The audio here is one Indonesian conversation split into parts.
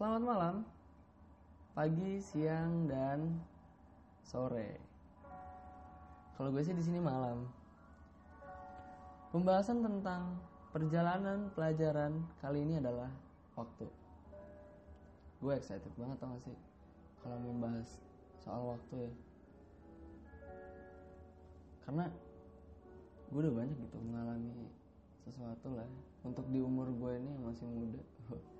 Selamat malam, pagi, siang, dan sore. Kalau gue sih di sini malam. Pembahasan tentang perjalanan pelajaran kali ini adalah waktu. Gue excited banget tau gak sih kalau membahas soal waktu ya. Karena gue udah banyak gitu mengalami sesuatu lah untuk di umur gue ini yang masih muda.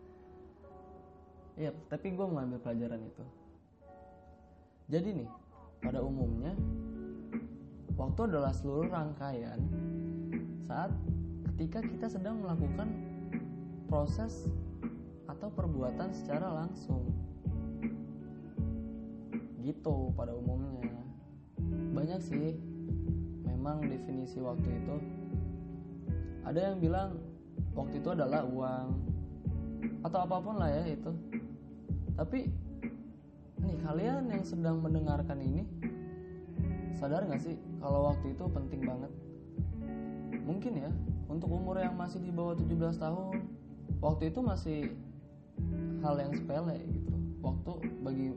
Iya, tapi gue mengambil pelajaran itu. Jadi nih, pada umumnya waktu adalah seluruh rangkaian saat ketika kita sedang melakukan proses atau perbuatan secara langsung. Gitu pada umumnya. Banyak sih memang definisi waktu itu. Ada yang bilang waktu itu adalah uang atau apa pun lah ya itu. Tapi nih kalian yang sedang mendengarkan ini sadar gak sih kalau waktu itu penting banget? Mungkin ya untuk umur yang masih di bawah 17 tahun waktu itu masih hal yang sepele gitu. Waktu bagi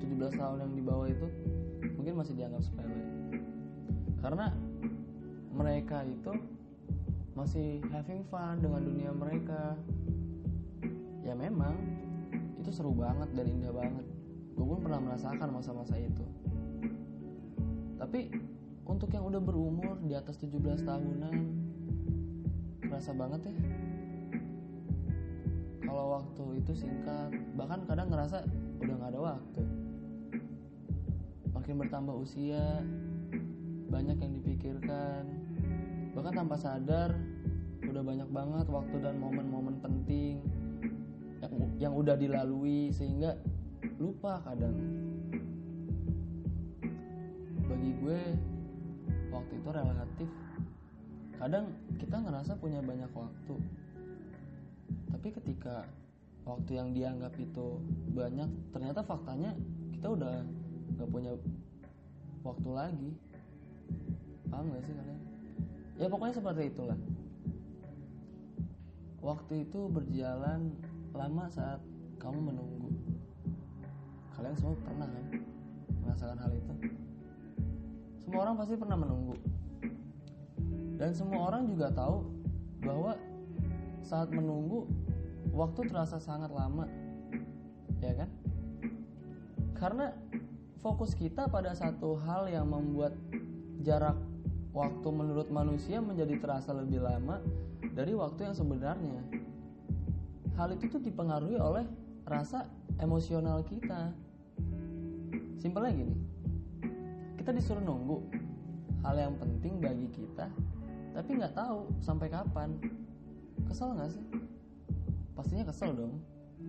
17 tahun yang di bawah itu mungkin masih dianggap sepele. Karena mereka itu masih having fun dengan dunia mereka. Ya memang itu seru banget dan indah banget. Gue pun pernah merasakan masa-masa itu. Tapi untuk yang udah berumur di atas 17 tahunan kerasa banget ya. Kalau waktu itu singkat bahkan kadang ngerasa udah gak ada waktu. Makin bertambah usia banyak yang dipikirkan. Bahkan tanpa sadar udah banyak banget waktu dan momen-momen penting yang, yang udah dilalui sehingga lupa kadang. Bagi gue waktu itu relatif kadang kita ngerasa punya banyak waktu. Tapi ketika waktu yang dianggap itu banyak ternyata faktanya kita udah gak punya waktu lagi. Paham gak sih kalian? Ya pokoknya seperti itulah. Waktu itu berjalan lama saat kamu menunggu. Kalian semua pernah kan merasakan hal itu? Semua orang pasti pernah menunggu. Dan semua orang juga tahu bahwa saat menunggu waktu terasa sangat lama. Ya kan? Karena fokus kita pada satu hal yang membuat jarak waktu menurut manusia menjadi terasa lebih lama dari waktu yang sebenarnya hal itu tuh dipengaruhi oleh rasa emosional kita. Simpelnya gini, kita disuruh nunggu hal yang penting bagi kita, tapi nggak tahu sampai kapan. Kesel nggak sih? Pastinya kesel dong.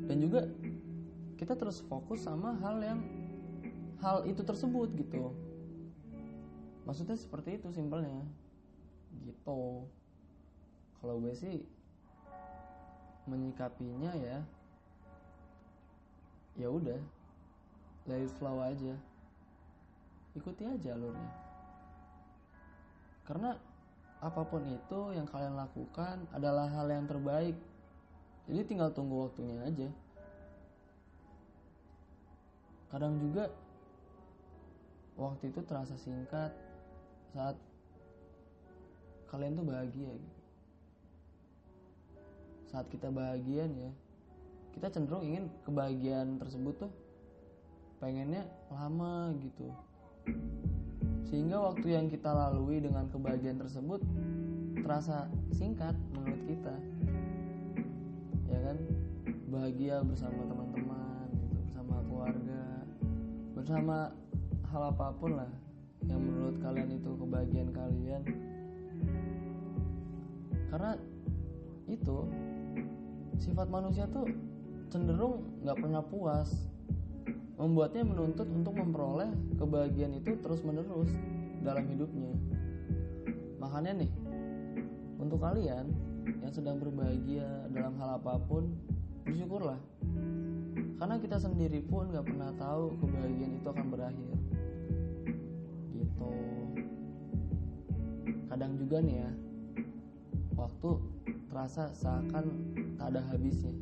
Dan juga kita terus fokus sama hal yang hal itu tersebut gitu. Maksudnya seperti itu simpelnya. Gitu. Kalau gue sih menyikapinya ya ya udah let it flow aja. Ikuti aja alurnya. Karena apa pun itu yang kalian lakukan adalah hal yang terbaik. Jadi tinggal tunggu waktunya aja. Kadang juga waktu itu terasa singkat saat kalian tuh bahagia gitu saat kita bahagia ya. Kita cenderung ingin kebahagiaan tersebut tuh pengennya lama gitu. Sehingga waktu yang kita lalui dengan kebahagiaan tersebut terasa singkat menurut kita. Ya kan? Bahagia bersama teman-teman gitu bersama keluarga bersama hal apa pun lah yang menurut kalian itu kebahagiaan kalian. Karena itu sifat manusia tuh cenderung nggak pernah puas. Membuatnya menuntut untuk memperoleh kebahagiaan itu terus menerus dalam hidupnya. Makanya nih untuk kalian yang sedang berbahagia dalam hal apa pun bersyukurlah. Karena kita sendiri pun nggak pernah tahu kebahagiaan itu akan berakhir. Gitu. Kadang juga nih ya waktu terasa seakan tak ada habisnya.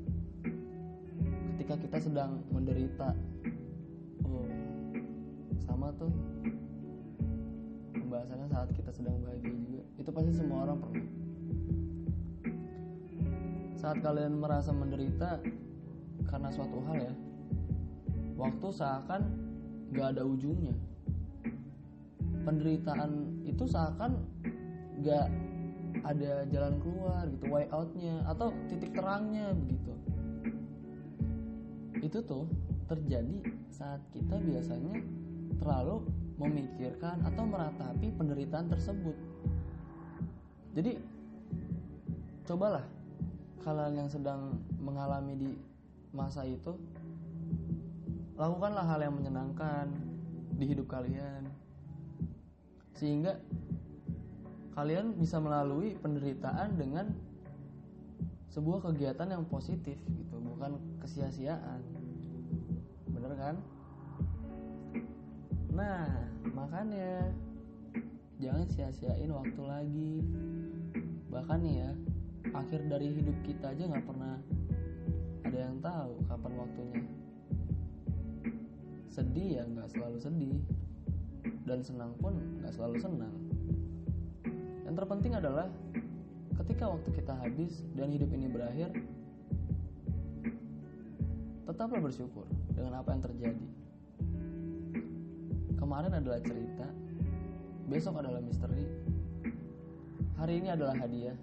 Ketika kita sedang menderita oh sama tuh. Pembahasannya saat kita sedang bahagia juga. Itu pasti semua orang pernah. Saat kalian merasa menderita karena suatu hal ya waktu seakan gak ada ujungnya. Penderitaan itu seakan gak ada jalan keluar gitu way outnya atau titik terangnya begitu. Itu tuh terjadi saat kita biasanya terlalu memikirkan atau meratapi penderitaan tersebut. Jadi cobalah kalian yang sedang mengalami di masa itu lakukanlah hal yang menyenangkan di hidup kalian. Sehingga kalian bisa melalui penderitaan dengan sebuah kegiatan yang positif gitu bukan kesia-siaan. Bener kan? Nah makanya jangan sia-siain waktu lagi. Bahkan nih ya akhir dari hidup kita aja nggak pernah ada yang tahu kapan waktunya. Sedih ya nggak selalu sedih. Dan senang pun nggak selalu senang terpenting adalah ketika waktu kita habis dan hidup ini berakhir tetaplah bersyukur dengan apa yang terjadi. Kemarin adalah cerita besok adalah misteri hari ini adalah hadiah.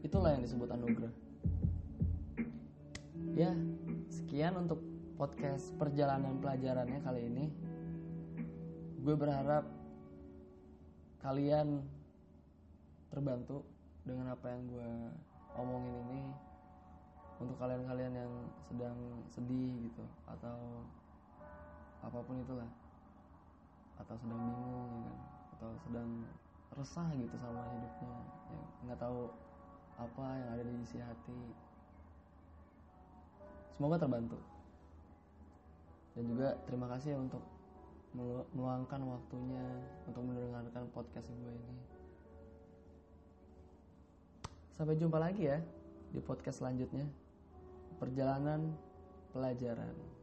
Itulah yang disebut anugerah. Ya sekian untuk podcast perjalanan pelajarannya kali ini. Gue berharap kalian terbantu dengan apa yang gue omongin ini untuk kalian-kalian yang sedang sedih gitu atau apa pun itulah. Atau sedang bingung ya kan? Atau sedang resah gitu sama hidupnya yang nggak tahu apa yang ada di isi hati. Semoga terbantu. Dan juga terima kasih ya meluangkan waktunya untuk mendengarkan podcast gue ini. Sampai jumpa lagi ya di podcast selanjutnya. Perjalanan pelajaran